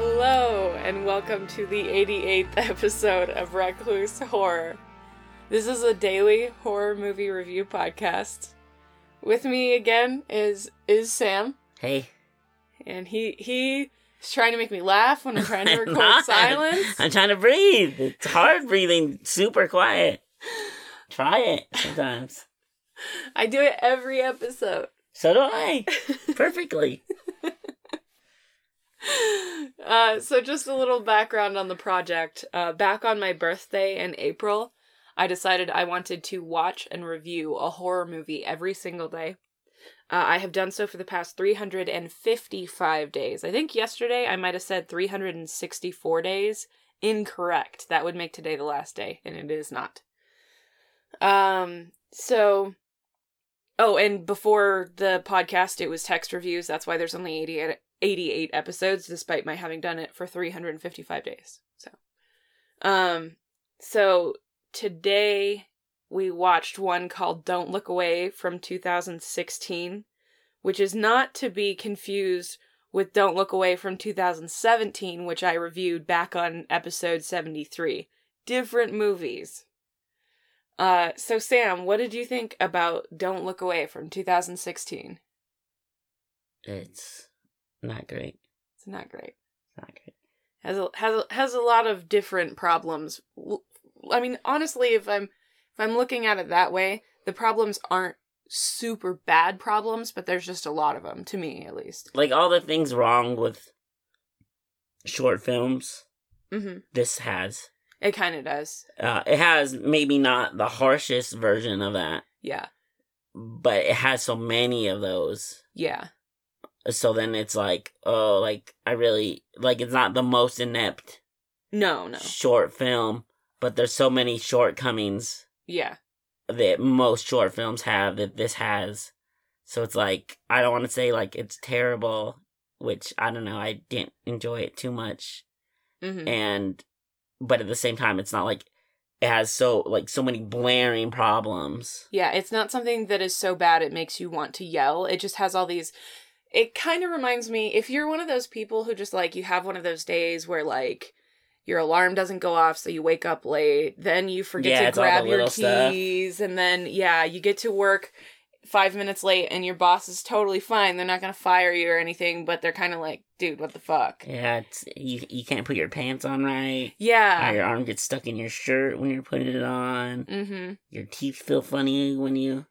Hello, and welcome to the 88th episode of Recluse Horror. This is a daily horror movie review podcast. With me again is is Sam, Hey. and he he is trying to make me laugh when I'm trying to I'm record not. silence. I'm trying to breathe. It's hard breathing super quiet. Try it sometimes. I do it every episode. So do I. Perfectly. Uh, so just a little background on the project. Uh, back on my birthday in April, I decided I wanted to watch and review a horror movie every single day. Uh, I have done so for the past 355 days. I think yesterday I might have said 364 days. Incorrect. That would make today the last day, and it is not. Um, so. Oh, and before the podcast, it was text reviews. That's why there's only 88, 88 episodes, despite my having done it for 355 days. So, um, so today we watched one called Don't Look Away from 2016, which is not to be confused with Don't Look Away from 2017, which I reviewed back on episode 73. Different movies. Uh, so Sam, what did you think about Don't Look Away from 2016? It's not great. It's not great. It's not great. has a, has a, has a lot of different problems. I mean, honestly, if I'm if I'm looking at it that way, the problems aren't super bad problems, but there's just a lot of them to me, at least. Like all the things wrong with short films, hmm this has. It kind of does. Uh, it has maybe not the harshest version of that, Yeah. but it has so many of those. Yeah. So then it's like, oh, like I really like it's not the most inept No. No. short film, but there's so many shortcomings Yeah. that most short films have that this has. So it's like I don't want to say like it's terrible, which I don't know. I didn't enjoy it too much, hmm and but at the same time, it's not like it has so like so many blaring problems. Yeah. It's not something that is so bad it makes you want to yell. It just has all these. It kind of reminds me if you're one of those people who just like you have one of those days where like your alarm doesn't go off so you wake up late then you forget Yeah, to it's all the grab your little stuff. keys and then yeah you get to work five minutes late and your boss is totally fine they're not gonna fire you or anything but they're kind of like dude what the fuck Yeah, it's you. You can't put your pants on right. Or yeah your arm gets stuck in your shirt when you're putting it on. mm-hmm Your teeth feel funny when you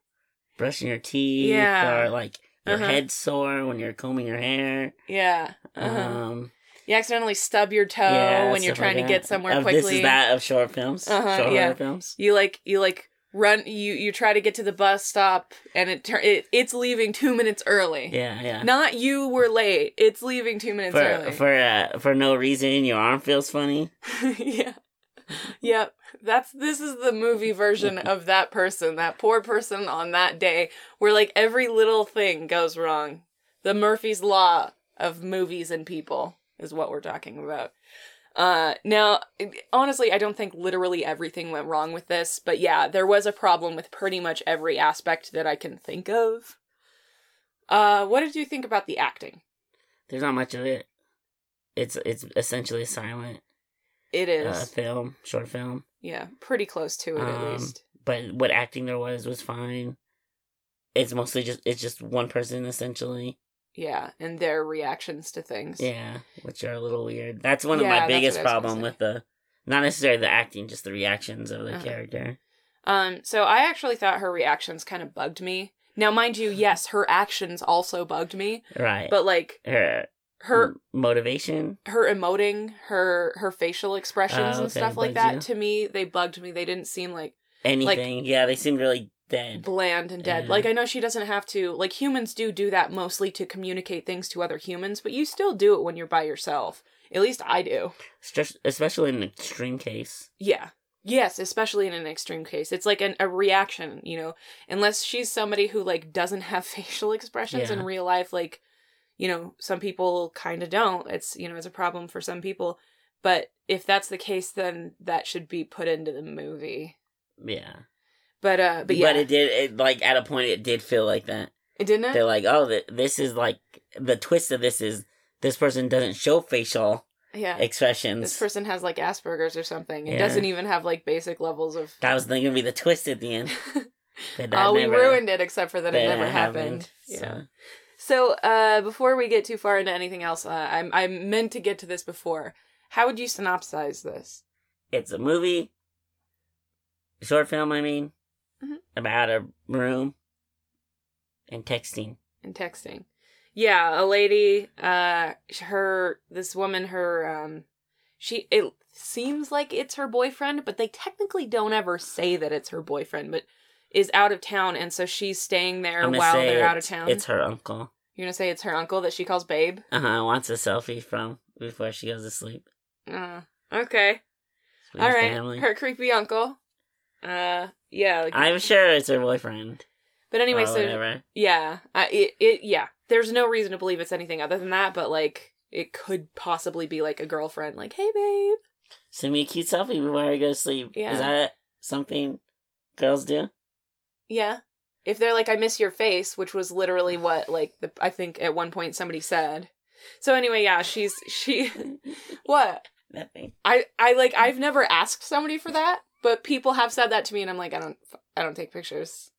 brushing your teeth. Yeah. Or like your Uh-huh. head sore when you're combing your hair. yeah uh-huh. Um. you accidentally stub your toe yeah, when you're stuff like trying to get somewhere Of quickly This is that of short films. Uh-huh, short yeah. films. you like you like run you you try to get to the bus stop and it, tur- it it's leaving two minutes early Yeah, yeah. Not you were late. It's leaving two minutes for early. for uh, for no reason, your arm feels funny. yeah. Yep. That's this is the movie version of that person, that poor person on that day, where like every little thing goes wrong. The Murphy's Law of movies and people is what we're talking about. Uh, now, honestly, I don't think literally everything went wrong with this, but yeah, there was a problem with pretty much every aspect that I can think of. Uh, what did you think about the acting? There's not much of it. It's it's essentially silent It is. uh, film, short film. Yeah, pretty close to it at Um, least. But what acting there was was fine. It's mostly just it's just one person essentially. Yeah, and their reactions to things. Yeah, which are a little weird. That's one of my biggest what I was gonna problem with the not necessarily the acting, just the reactions of the Uh-huh. character. Um, so I actually thought her reactions kind of bugged me. Now, mind you, yes, her actions also bugged me, Right. but like her her motivation. her emoting, her her facial expressions Oh, and stuff like that you. to me, they bugged me. They didn't seem like Anything. yeah, they seemed really dead. bland and dead. Yeah. Like I know she doesn't have to. Like humans do do that mostly to communicate things to other humans, but you still do it when you're by yourself. At least I do. Especially in an extreme case. Yeah. Yes, especially in an extreme case. It's like an, a reaction, you know, unless she's somebody who like doesn't have facial expressions in real life like you know, some people kind of don't. It's, you know, it's a problem for some people. But if that's the case then that should be put into the movie. Yeah. But uh but yeah. But it did it like at a point it did feel like that. it didn't it? They're like, oh, th- this is like the twist of this is this person doesn't show facial Yeah. expressions. This person has like Asperger's or something. It Yeah. doesn't even have like basic levels of. that was going to be the twist at the end. Oh, we ruined it except for that it that never happened. Yeah. so. So, uh, before we get too far into anything else, uh, I'm I meant to get to this before. How would you synopsize this? It's a movie, short film, I mean, Mhm. about a room and texting. And texting. Yeah, a lady. Uh, her this woman. Her um, she. It seems like it's her boyfriend, but they technically don't ever say that it's her boyfriend. But is out of town, and so she's staying there while they're out of town. It's her uncle. You're gonna say it's her uncle that she calls Babe. Uh huh. Wants a selfie from before she goes to sleep. Uh, okay. with All her family. Her creepy uncle. Uh, yeah. like- I'm sure it's her boyfriend. but anyway, so whatever. yeah, I, it it yeah. There's no reason to believe it's anything other than that, but like it could possibly be like a girlfriend, like, "Hey, babe." Send me a cute selfie before I go to sleep. Yeah. Is that something girls do? Yeah. If they're like, "I miss your face," which was literally what like the I think at one point somebody said. So anyway, yeah, she's she. what Nothing. I I like I've never asked somebody for that, but people have said that to me, and I'm like, I don't I don't take pictures.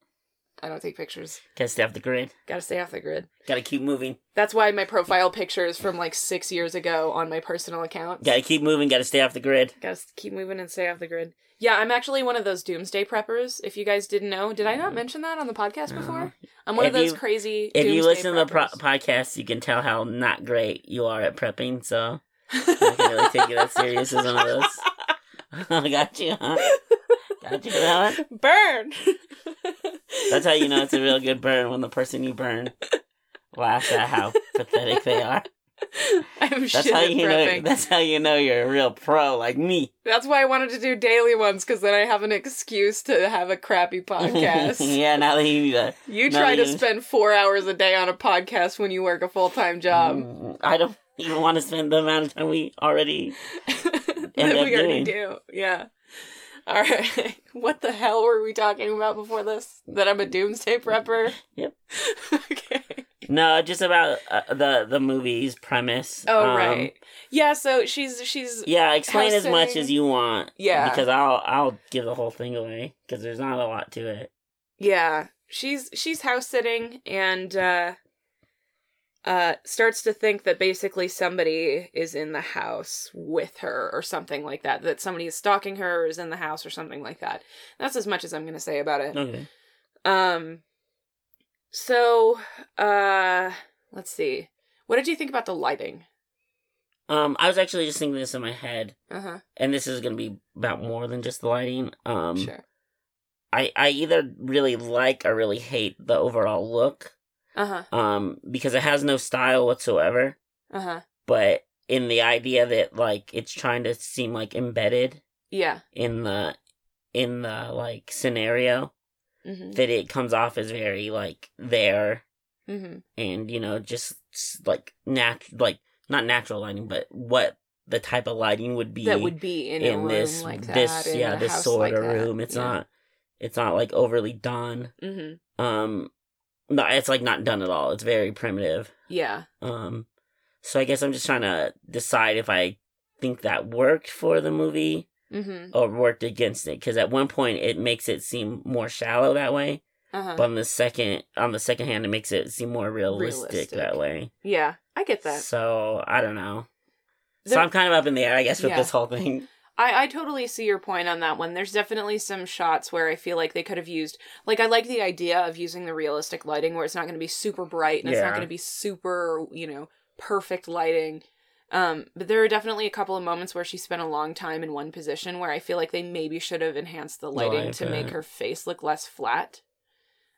I don't take pictures. Gotta stay off the grid. Gotta stay off the grid. Gotta keep moving. That's why my profile picture is from like six years ago on my personal account. Gotta keep moving. Gotta stay off the grid. Gotta keep moving and stay off the grid. Yeah, I'm actually one of those doomsday preppers. If you guys didn't know, did I not mention that on the podcast before? I'm one of Uh-huh. Those you- crazy. If you listen to the pro- podcast, you can tell how not great you are at prepping. So I can't really take you that serious as one of those. I got you, huh? Got you for that one. Burn. That's how you know it's a real good burn when the person you burn laughs at how pathetic they are. I'm That's how you know. That's how you know you're a real pro, like me. That's why I wanted to do daily ones because then I have an excuse to have a crappy podcast. yeah, now that you a You try to you- spend four hours a day on a podcast when you work a full time job. Mm, I don't even want to spend the amount of time we already. End we already doing. do. Yeah. All right. What the hell were we talking about before this? That I'm a doomsday prepper. Yep. okay. No, just about uh, the the movie's premise. Oh Um, right. Yeah. So she's she's Yeah, explain as much as you want. Yeah. because I'll I'll give the whole thing away because there's not a lot to it. yeah she's she's house sitting and uh uh starts to think that basically somebody is in the house with her or something like that that somebody is stalking her or is in the house or something like that that's as much as i'm going to say about it Okay. um so uh let's see what did you think about the lighting Um, I was actually just thinking this in my head, uh-huh and this is gonna be about more than just the lighting. Um, sure I I either really like or really hate the overall look. Uh-huh. Um, because it has no style whatsoever. uh-huh. But in the idea that like it's trying to seem like embedded yeah. in the in the like scenario mm-hmm. that it comes off as very like there mm-hmm. and you know just like nat like not natural lighting but what the type of lighting would be that would be in, a room this like that this in yeah this sort like of that. room. It's Yeah. not it's not like overly done. Mm-hmm. Um no it's like not done at all. It's very primitive. Yeah. Um so i guess i'm just trying to decide if i think that worked for the movie mm-hmm. or worked against it because at one point it makes it seem more shallow that way uh-huh. but on the second on the second hand it makes it seem more realistic, Realistic. that way. Yeah, I get that. so i don't know. So i'm kind of up in the air i guess with Yeah. this whole thing I, I totally see your point on that one. There's definitely some shots where I feel like they could have used, like, I like the idea of using the realistic lighting where it's not going to be super bright and it's not Yeah. going to be super, you know, perfect lighting. Um, but there are definitely a couple of moments where she spent a long time in one position where I feel like they maybe should have enhanced the lighting to make her face look less flat.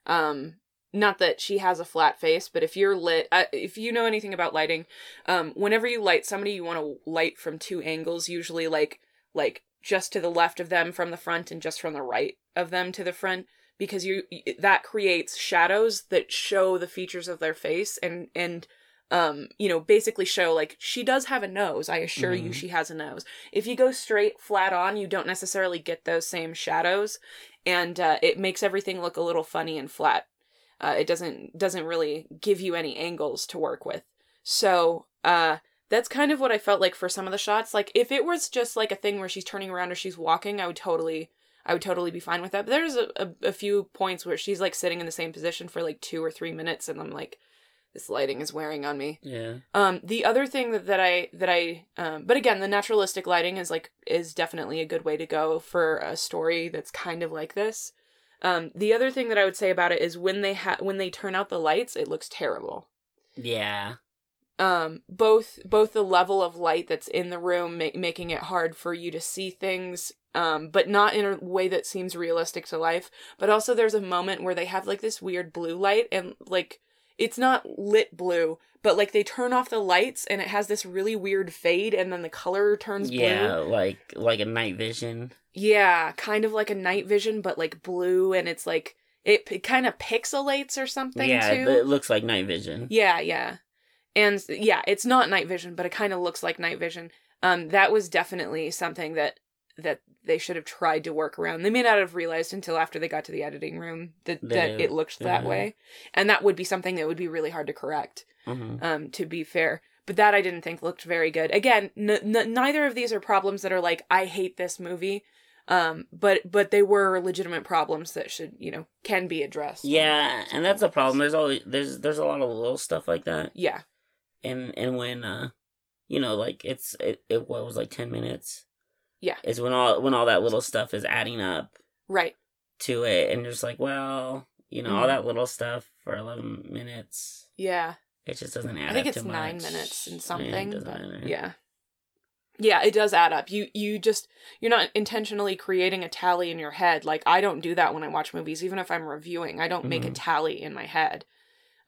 Um, not that she has a flat face, but if you're lit, uh, if you know anything about lighting, um, whenever you light somebody, you want to light from two angles, usually like like just to the left of them from the front and just from the right of them to the front because you that creates shadows that show the features of their face and and um you know basically show like she does have a nose. I assure you Mhm. she has a nose. If you go straight flat on you don't necessarily get those same shadows and uh, it makes everything look a little funny and flat. Uh, it doesn't doesn't really give you any angles to work with. So uh that's kind of what I felt like for some of the shots. Like if it was just like a thing where she's turning around or she's walking, I would totally I would totally be fine with that. But there's a, a, a few points where she's like sitting in the same position for like two or three minutes and I'm like, this lighting is wearing on me. Yeah. Um, the other thing that, that I that I um, but again, the naturalistic lighting is like is definitely a good way to go for a story that's kind of like this. Um, the other thing that I would say about it is when they ha- when they turn out the lights, it looks terrible. Yeah. Um, both both the level of light that's in the room ma- making it hard for you to see things, um, but not in a way that seems realistic to life. But also, there's a moment where they have like this weird blue light and like it's not lit blue, but like they turn off the lights and it has this really weird fade and then the color turns blue. Yeah, blue. like like a night vision. Yeah, kind of like a night vision, but like blue and it's like it, it kind of pixelates or something yeah, too. it looks like night vision. Yeah, yeah. And yeah, it's not night vision, but it kind of looks like night vision. Um that was definitely something that that they should have tried to work around. They may not have realized until after they got to the editing room that, that it looked that yeah. way. And that would be something that would be really hard to correct, hmm um to be fair. But that I didn't think looked very good. Again, n- n- neither of these are problems that are like I hate this movie. Um but but they were legitimate problems that should, you know, can be addressed. Yeah, and that's a problem. There's always there's there's a lot of little stuff like that, Yeah. And and when uh, you know, like it's it, it what was like ten minutes. Yeah. It's when all when all that little stuff is adding up Right. to it, and you're just like, well, you know, all Mhm. that little stuff for eleven minutes, Yeah. it just doesn't add. Up. I think it's nine much. minutes and Yeah, something. doesn't but yeah. Yeah, it does add up. You you just you're not intentionally creating a tally in your head. Like I don't do that when I watch movies, even if I'm reviewing. I don't make a Mhm. tally in my head.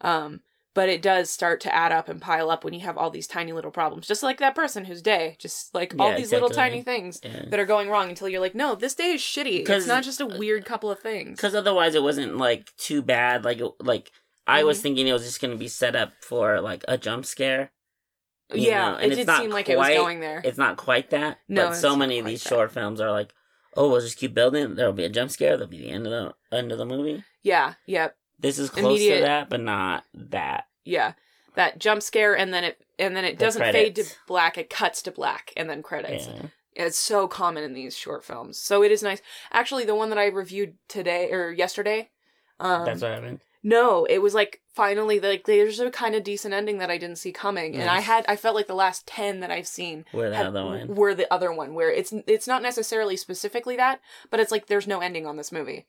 Um, but it does start to add up and pile up when you have all these tiny little problems. Just like that person whose day, just like all Yeah, these little tiny things Yeah. that are going wrong until you're like, no, this day is shitty. It's not just a weird couple of things. Because otherwise, it wasn't like too bad. Like like I was Mhm. thinking it was just gonna be set up for like a jump scare. Yeah, it did seem like it was going there. It's not quite that. No, but so many of these that. short films are like, oh, we'll just keep building. There'll be a jump scare. There'll be the end of the end of the movie. yeah, yeah. This is close Immediate- to that, but not that. yeah that jump scare and then it and then it The doesn't fade to black it cuts to black and then credits Yeah. it's so common in these short films so it is nice actually the one that i reviewed today or yesterday um That's what happened. no it was like finally like there's a kind of decent ending that i didn't see coming and i had i felt like the last 10 that i've seen Where the had- other one? were the other one where it's it's not necessarily specifically that but it's like there's no ending on this movie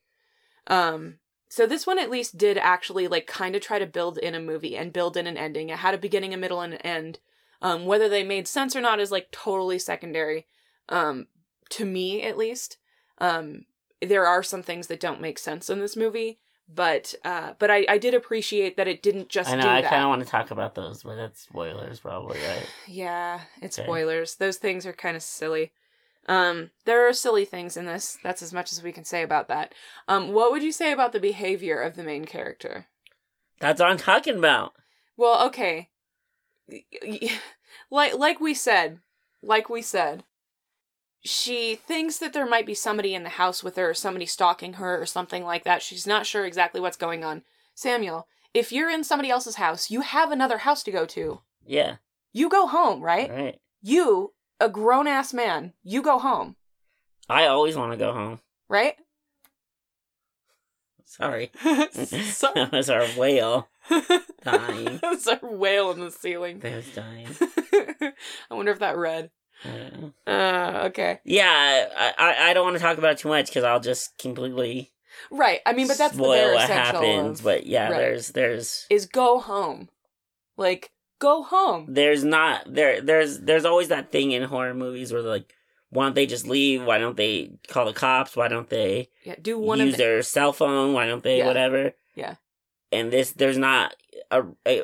um so this one at least did actually like kind of try to build in a movie and build in an ending it had a beginning a middle and an end um whether they made sense or not is like totally secondary um to me at least um there are some things that don't make sense in this movie but uh but i i did appreciate that it didn't just I know. I kind of want to talk about those, but that's spoilers, probably, right? yeah, it's Okay. spoilers. Those things are kind of silly. Um, there are silly things in this. That's as much as we can say about that. Um, what would you say about the behavior of the main character? That's what I'm talking about. Well, okay. Like like we said, like we said, she thinks that there might be somebody in the house with her or somebody stalking her or something like that. She's not sure exactly what's going on. Samuel, if you're in somebody else's house, you have another house to go to. Yeah. You go home, right? Right. You, a grown ass man, you go home, I always want to go home. right? Sorry. Sorry. that was our whale dying. that was our whale in the ceiling. That was dying. I wonder if that read. Uh, okay. yeah, I, I, I don't want to talk about it too much because I'll just completely Right. I mean, but that's the spoil bare what happens. of, But yeah, right. there's there's is go home. Like, go home. there's not there there's there's always that thing in horror movies where like, why don't they just leave? Why don't they call the cops? Why don't they Yeah, do one use their cell phone? Why don't they Yeah. whatever? Yeah. And this there's not a, a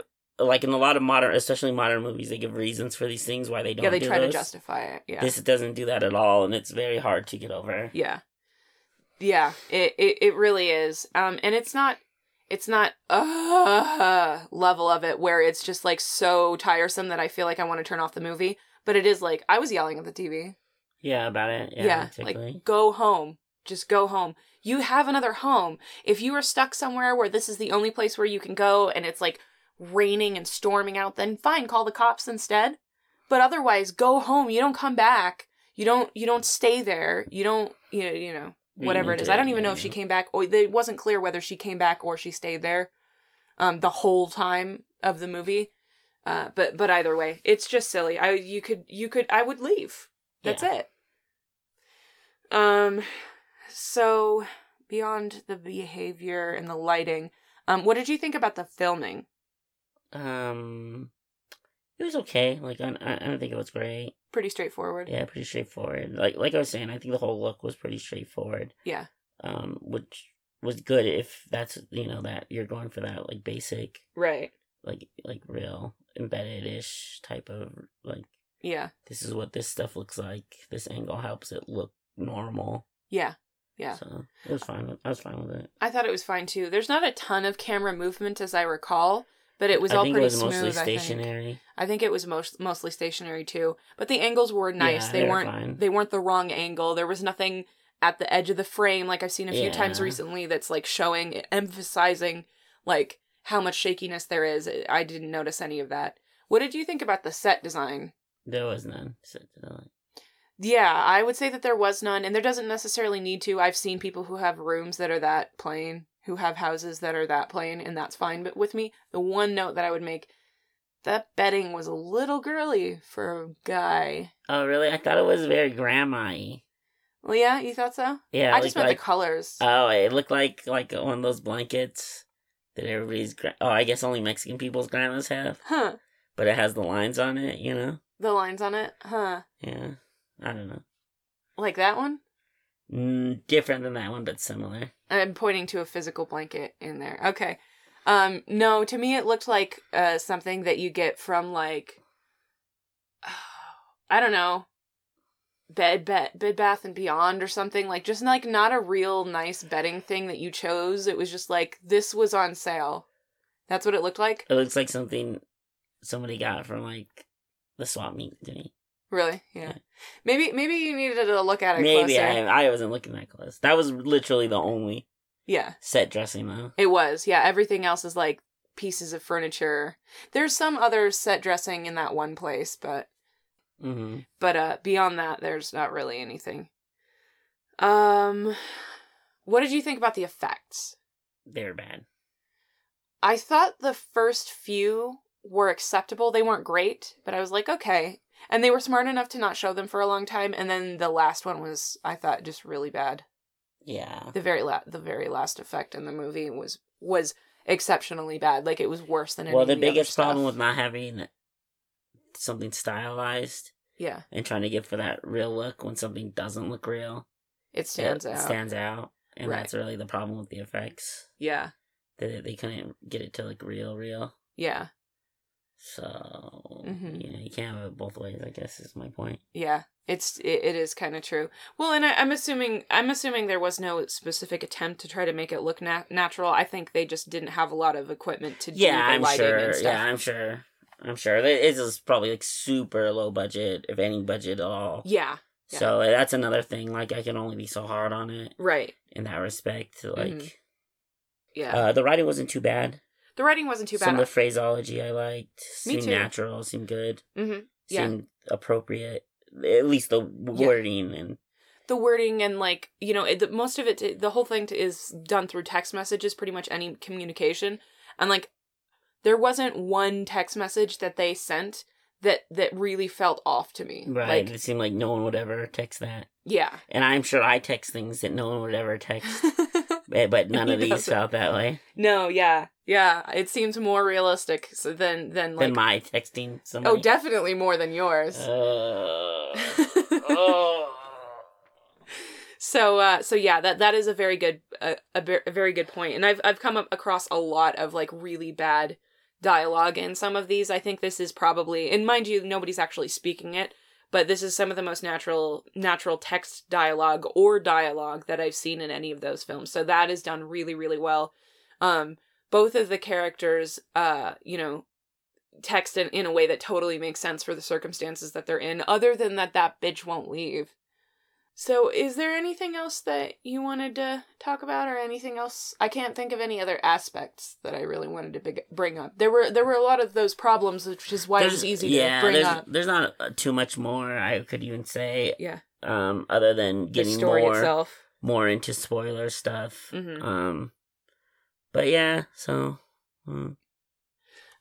like in a lot of modern, especially modern movies, they give reasons for these things why they don't. Yeah, they do try to justify it. Yeah. This doesn't do that at all, and it's very hard to get over. Yeah. Yeah, it, it it really is. Um and it's not it's not uh level of it where it's just like so tiresome that I feel like I want to turn off the movie, but it is like I was yelling at the TV. Yeah, about it. Yeah, Yeah, like go home. Just go home. You have another home. If you are stuck somewhere where this is the only place where you can go and it's like raining and storming out, then fine, call the cops instead. but otherwise go home. You don't come back. You don't you don't stay there. You don't you know, you know whatever it is. I don't even know if she came back or it wasn't clear whether she came back or she stayed there um the whole time of the movie. Uh but but either way, it's just silly. I you could you could I would leave. That's Yeah. it. Um so beyond the behavior and the lighting, um what did you think about the filming? Um, it was okay. Like I, I I don't think it was great. Pretty straightforward. Yeah, pretty straightforward. Like like I was saying, I think the whole look was pretty straightforward. Yeah. Um, which was good if that's you know that you're going for that like basic Right. like like real embedded ish type of like Yeah. this is what this stuff looks like. This angle helps it look normal. Yeah. Yeah. So it was fine. With, I was fine with it. I thought it was fine too. There's not a ton of camera movement as I recall, but it was I all think pretty it was smooth. mostly I think. stationary. I think it was most mostly stationary too. But the angles were nice. Yeah, they they were weren't fine. they weren't the wrong angle. There was nothing at the edge of the frame like I've seen a few times recently that's like showing emphasizing like how much shakiness there is. I didn't notice any of that. What did you think about the set design? There was none. So, uh, Yeah, I would say that there was none, and there doesn't necessarily need to. I've seen people who have rooms that are that plain, who have houses that are that plain, and that's fine. But with me, the one note that I would make that bedding was a little girly for a guy. Oh really? I thought it was very grandma-y. Well, yeah, you thought so? Yeah, I just meant like the colors. oh, it looked like like one of those blankets that everybody's. Gra- oh, I guess only Mexican people's grandmas have, huh. but it has the lines on it. You know? The lines on it? Huh. Yeah. I don't know. Like that one? Mm, different than that one, but similar. I'm pointing to a physical blanket in there. Okay. Um no, to me it looked like uh something that you get from like I don't know. Bed bed bed bath and beyond or something like just like not a real nice bedding thing that you chose. It was just like this was on sale. That's what it looked like? It looks like something somebody got from like the swap meet. Didn't he? Really? Yeah. Yeah. Maybe maybe you needed to look at it Maybe closer. I I wasn't looking that close. That was literally the only Yeah. set dressing though. It was, yeah. Everything else is like pieces of furniture. There's some other set dressing in that one place, but hmm but uh beyond that, there's not really anything. Um, what did you think about the effects? They were bad. I thought the first few were acceptable. They weren't great, but I was like, okay. And they were smart enough to not show them for a long time. And then the last one was, I thought, just really bad. Yeah. The very la- the very last effect in the movie was was exceptionally bad. Like it was worse than any Well, the biggest problem with not having something stylized yeah, and trying to get for that real look when something doesn't look real, it stands it out. stands out, and Right. that's really the problem with the effects. yeah, That they couldn't get it to look real, real. yeah, So Mhm. you know you can't have it both ways. I guess is my point. yeah. It's it, it is kind of true. Well, and I, I'm assuming I'm assuming there was no specific attempt to try to make it look nat- natural. I think they just didn't have a lot of equipment to do Yeah, the I'm lighting sure. and stuff. Yeah, I'm sure. I'm sure. It is probably like super low budget, if any budget at all. yeah, yeah. So that's another thing. Like I can only be so hard on it right. in that respect. Like Mhm. Yeah, uh, the writing wasn't too bad. The writing wasn't too bad. Some of the phraseology I liked. Me Seemed natural. Seemed good. mm-hmm. Yeah. Seemed appropriate. At least the wording and the wording and like you know it, the, most of it the whole thing t- is done through text messages pretty much any communication and like there wasn't one text message that they sent that that really felt off to me right. like it seemed like no one would ever text that. yeah And I'm sure I text things that no one would ever text. Eh, but none of these felt that way. no yeah yeah it seems more realistic than than like than my texting somebody. oh definitely more than yours Uh, oh. So uh so yeah, that that is a very good uh, a, a very good point. And I've I've come up across a lot of like really bad dialogue in some of these. I think this is probably and mind you nobody's actually speaking it, but this is some of the most natural natural text dialogue or dialogue that I've seen in any of those films. So that is done really really well. Um both of the characters uh you know text in, in a way that totally makes sense for the circumstances that they're in other than that that bitch won't leave. So, is there anything else that you wanted to talk about, or anything else? I can't think of any other aspects that I really wanted to big, bring up. There were there were a lot of those problems, which is why it was easy yeah, to bring there's, up. There's not uh, too much more I could even say. Yeah. Um, other than getting more itself. more into spoiler stuff. Mhm. Um, but yeah, so mm,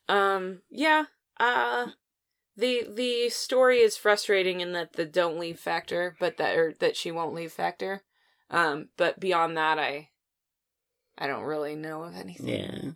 Um, yeah. Uh the the story is frustrating in that the don't leave factor, but that or that she won't leave factor. Um, but beyond that I I don't really know of anything. yeah,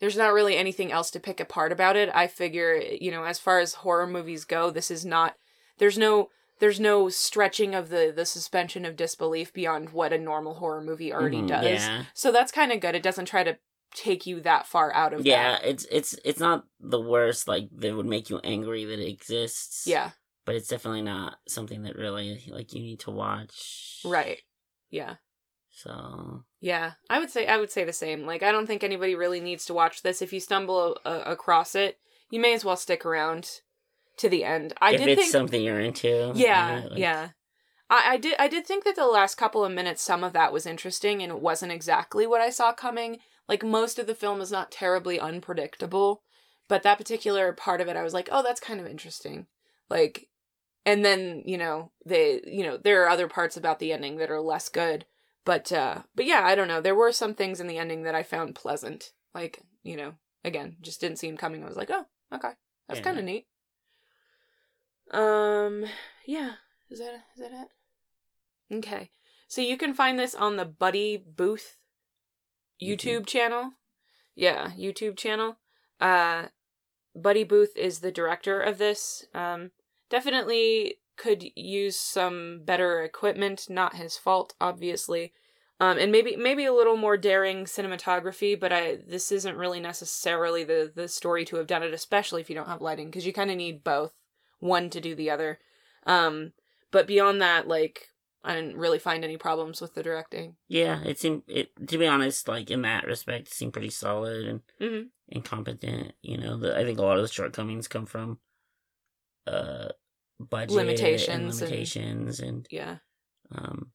There's not really anything else to pick apart about it. I figure, you know, as far as horror movies go, this is not there's no there's no stretching of the the suspension of disbelief beyond what a normal horror movie already Mhm, does. Yeah, So that's kind of good. It doesn't try to take you that far out of yeah. that. It's it's it's not the worst. Like that would make you angry that it exists. Yeah. but it's definitely not something that really like you need to watch. Right. Yeah. So Yeah. I would say I would say the same. Like I don't think anybody really needs to watch this. If you stumble a- across it, you may as well stick around to the end. I if did it's think something you're into, Yeah, like- yeah. I, I did I did think that the last couple of minutes some of that was interesting and it wasn't exactly what I saw coming. Like most of the film is not terribly unpredictable, but that particular part of it I was like, "Oh, that's kind of interesting." Like and then, you know, they you know, there are other parts about the ending that are less good. But uh but yeah, I don't know. There were some things in the ending that I found pleasant. Like, you know, again, just didn't see him coming. I was like, "Oh, okay. That's Yeah. kind of neat." Um, yeah. Is that is that it? Okay. So you can find this on the Buddy Booth YouTube channel. Yeah, YouTube channel. Uh Buddy Booth is the director of this. Um definitely could use some better equipment, not his fault obviously. Um and maybe maybe a little more daring cinematography, but I this isn't really necessarily the the story to have done it especially if you don't have lighting because you kind of need both, one to do the other. Um but beyond that like I didn't really find any problems with the directing. yeah. It seemed it to be honest, like in that respect, it seemed pretty solid and Mhm. and competent. You know, the, I think a lot of the shortcomings come from uh budget Limitations and and- limitations and, Yeah. um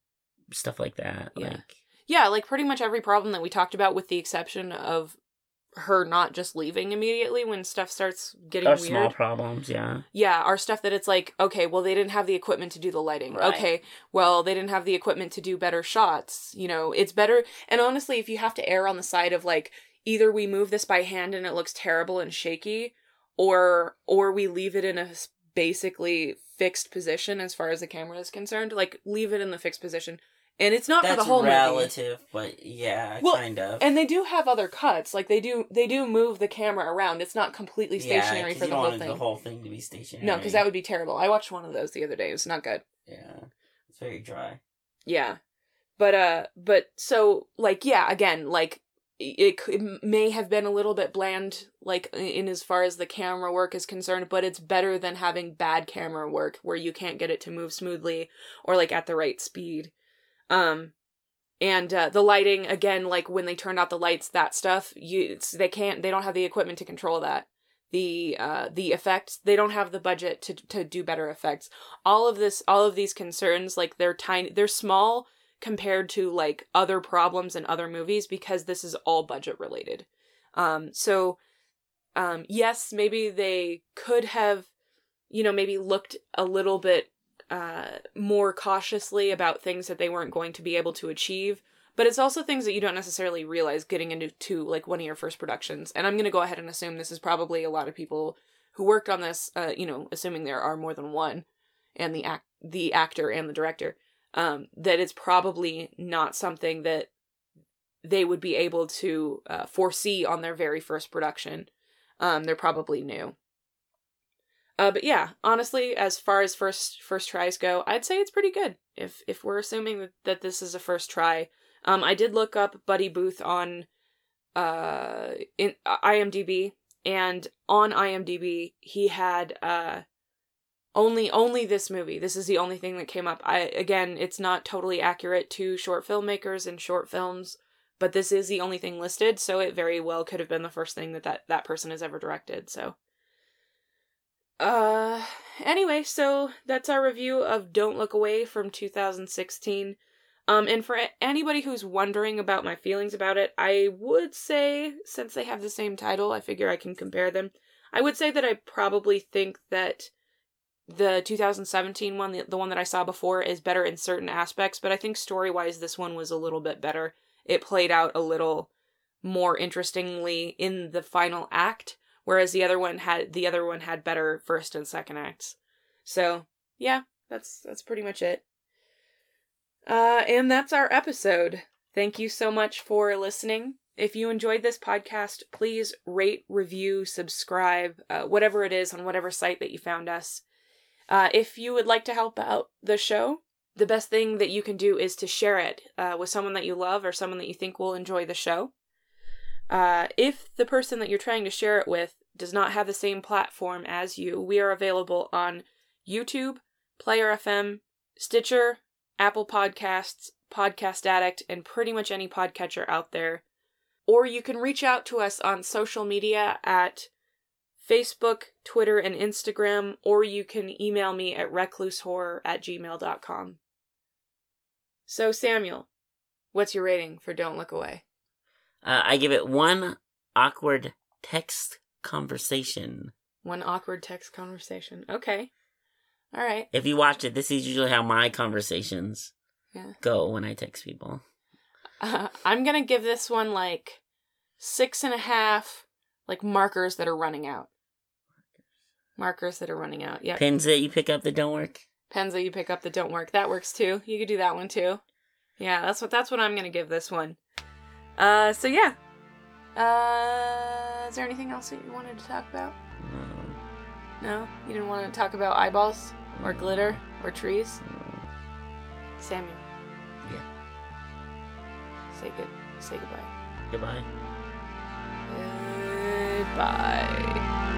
stuff like that. Yeah. Like Yeah, like pretty much every problem that we talked about, with the exception of her not just leaving immediately when stuff starts getting are weird. small problems. Yeah, yeah, our stuff that it's like, okay, well, they didn't have the equipment to do the lighting. Right. Okay, well, they didn't have the equipment to do better shots. You know, it's better. And honestly, if you have to err on the side of like, either we move this by hand and it looks terrible and shaky, or or we leave it in a basically fixed position as far as the camera is concerned, like leave it in the fixed position. And it's not for the whole movie. relative, but yeah, Well, kind of. And they do have other cuts. Like they do they do move the camera around. It's not completely stationary 'cause for the whole thing. the whole thing to be stationary. No, because that would be terrible. I watched one of those the other day. It was not good. yeah, it's very dry. Yeah. But uh but so like yeah, again, like it, it may have been a little bit bland like in as far as the camera work is concerned, but it's better than having bad camera work where you can't get it to move smoothly or like at the right speed. Um and uh, the lighting again like when they turned out the lights that stuff you they can't they don't have the equipment to control that. The uh the effects they don't have the budget to to do better effects. All of this all of these concerns like they're tiny they're small compared to like other problems in other movies because this is all budget related. Um so um yes maybe they could have you know maybe looked a little bit uh more cautiously about things that they weren't going to be able to achieve. But it's also things that you don't necessarily realize getting into to like one of your first productions. And i'm going to go ahead and assume this is probably a lot of people who worked on this uh you know assuming there are more than one and the act the actor and the director um that it's probably not something that they would be able to uh, foresee on their very first production. Um they're probably new uh, but yeah, honestly, as far as first first tries go, I'd say it's pretty good. If if we're assuming that, that this is a first try, um, I did look up Buddy Booth on, uh, in uh, IMDb, and on IMDb he had uh, only only this movie. This is the only thing that came up. I again, it's not totally accurate to short filmmakers and short films, but this is the only thing listed, so it very well could have been the first thing that that, that person has ever directed. So Uh, anyway, so that's our review of Don't Look Away from 2016. Um, and for anybody who's wondering about my feelings about it, I would say, since they have the same title, I figure I can compare them. I would say that I probably think that the 2017 one, the, the one that I saw before, is better in certain aspects, but I think story wise, this one was a little bit better. It played out a little more interestingly in the final act, whereas the other one had the other one had better first and second acts. So yeah, that's that's pretty much it. Uh, and that's our episode. Thank you so much for listening. If you enjoyed this podcast, please rate, review, subscribe, uh, whatever it is on whatever site that you found us. Uh, if you would like to help out the show, the best thing that you can do is to share it uh, with someone that you love or someone that you think will enjoy the show. Uh, if the person that you're trying to share it with does not have the same platform as you, we are available on YouTube, Player FM, Stitcher, Apple Podcasts, Podcast Addict, and pretty much any podcatcher out there. Or you can reach out to us on social media at Facebook, Twitter, and Instagram, or you can email me at reclusehorror at gmail.com. So, Samuel, what's your rating for Don't Look Away? Uh, I give it one awkward text conversation. One awkward text conversation. Okay. All right. If you watch it, this is usually how my conversations Yeah. go when I text people. Uh, I'm going to give this one like six and a half, like markers that are running out. Markers that are running out. Yeah. Pins that you pick up that don't work. Pens that you pick up that don't work. That works too. You could do that one too. Yeah, that's what that's what I'm gonna give this one. Uh, so yeah. Uh, is there anything else that you wanted to talk about? No, you didn't want to talk about eyeballs or glitter or trees. Samuel, yeah. say good. Say goodbye. Goodbye. Goodbye.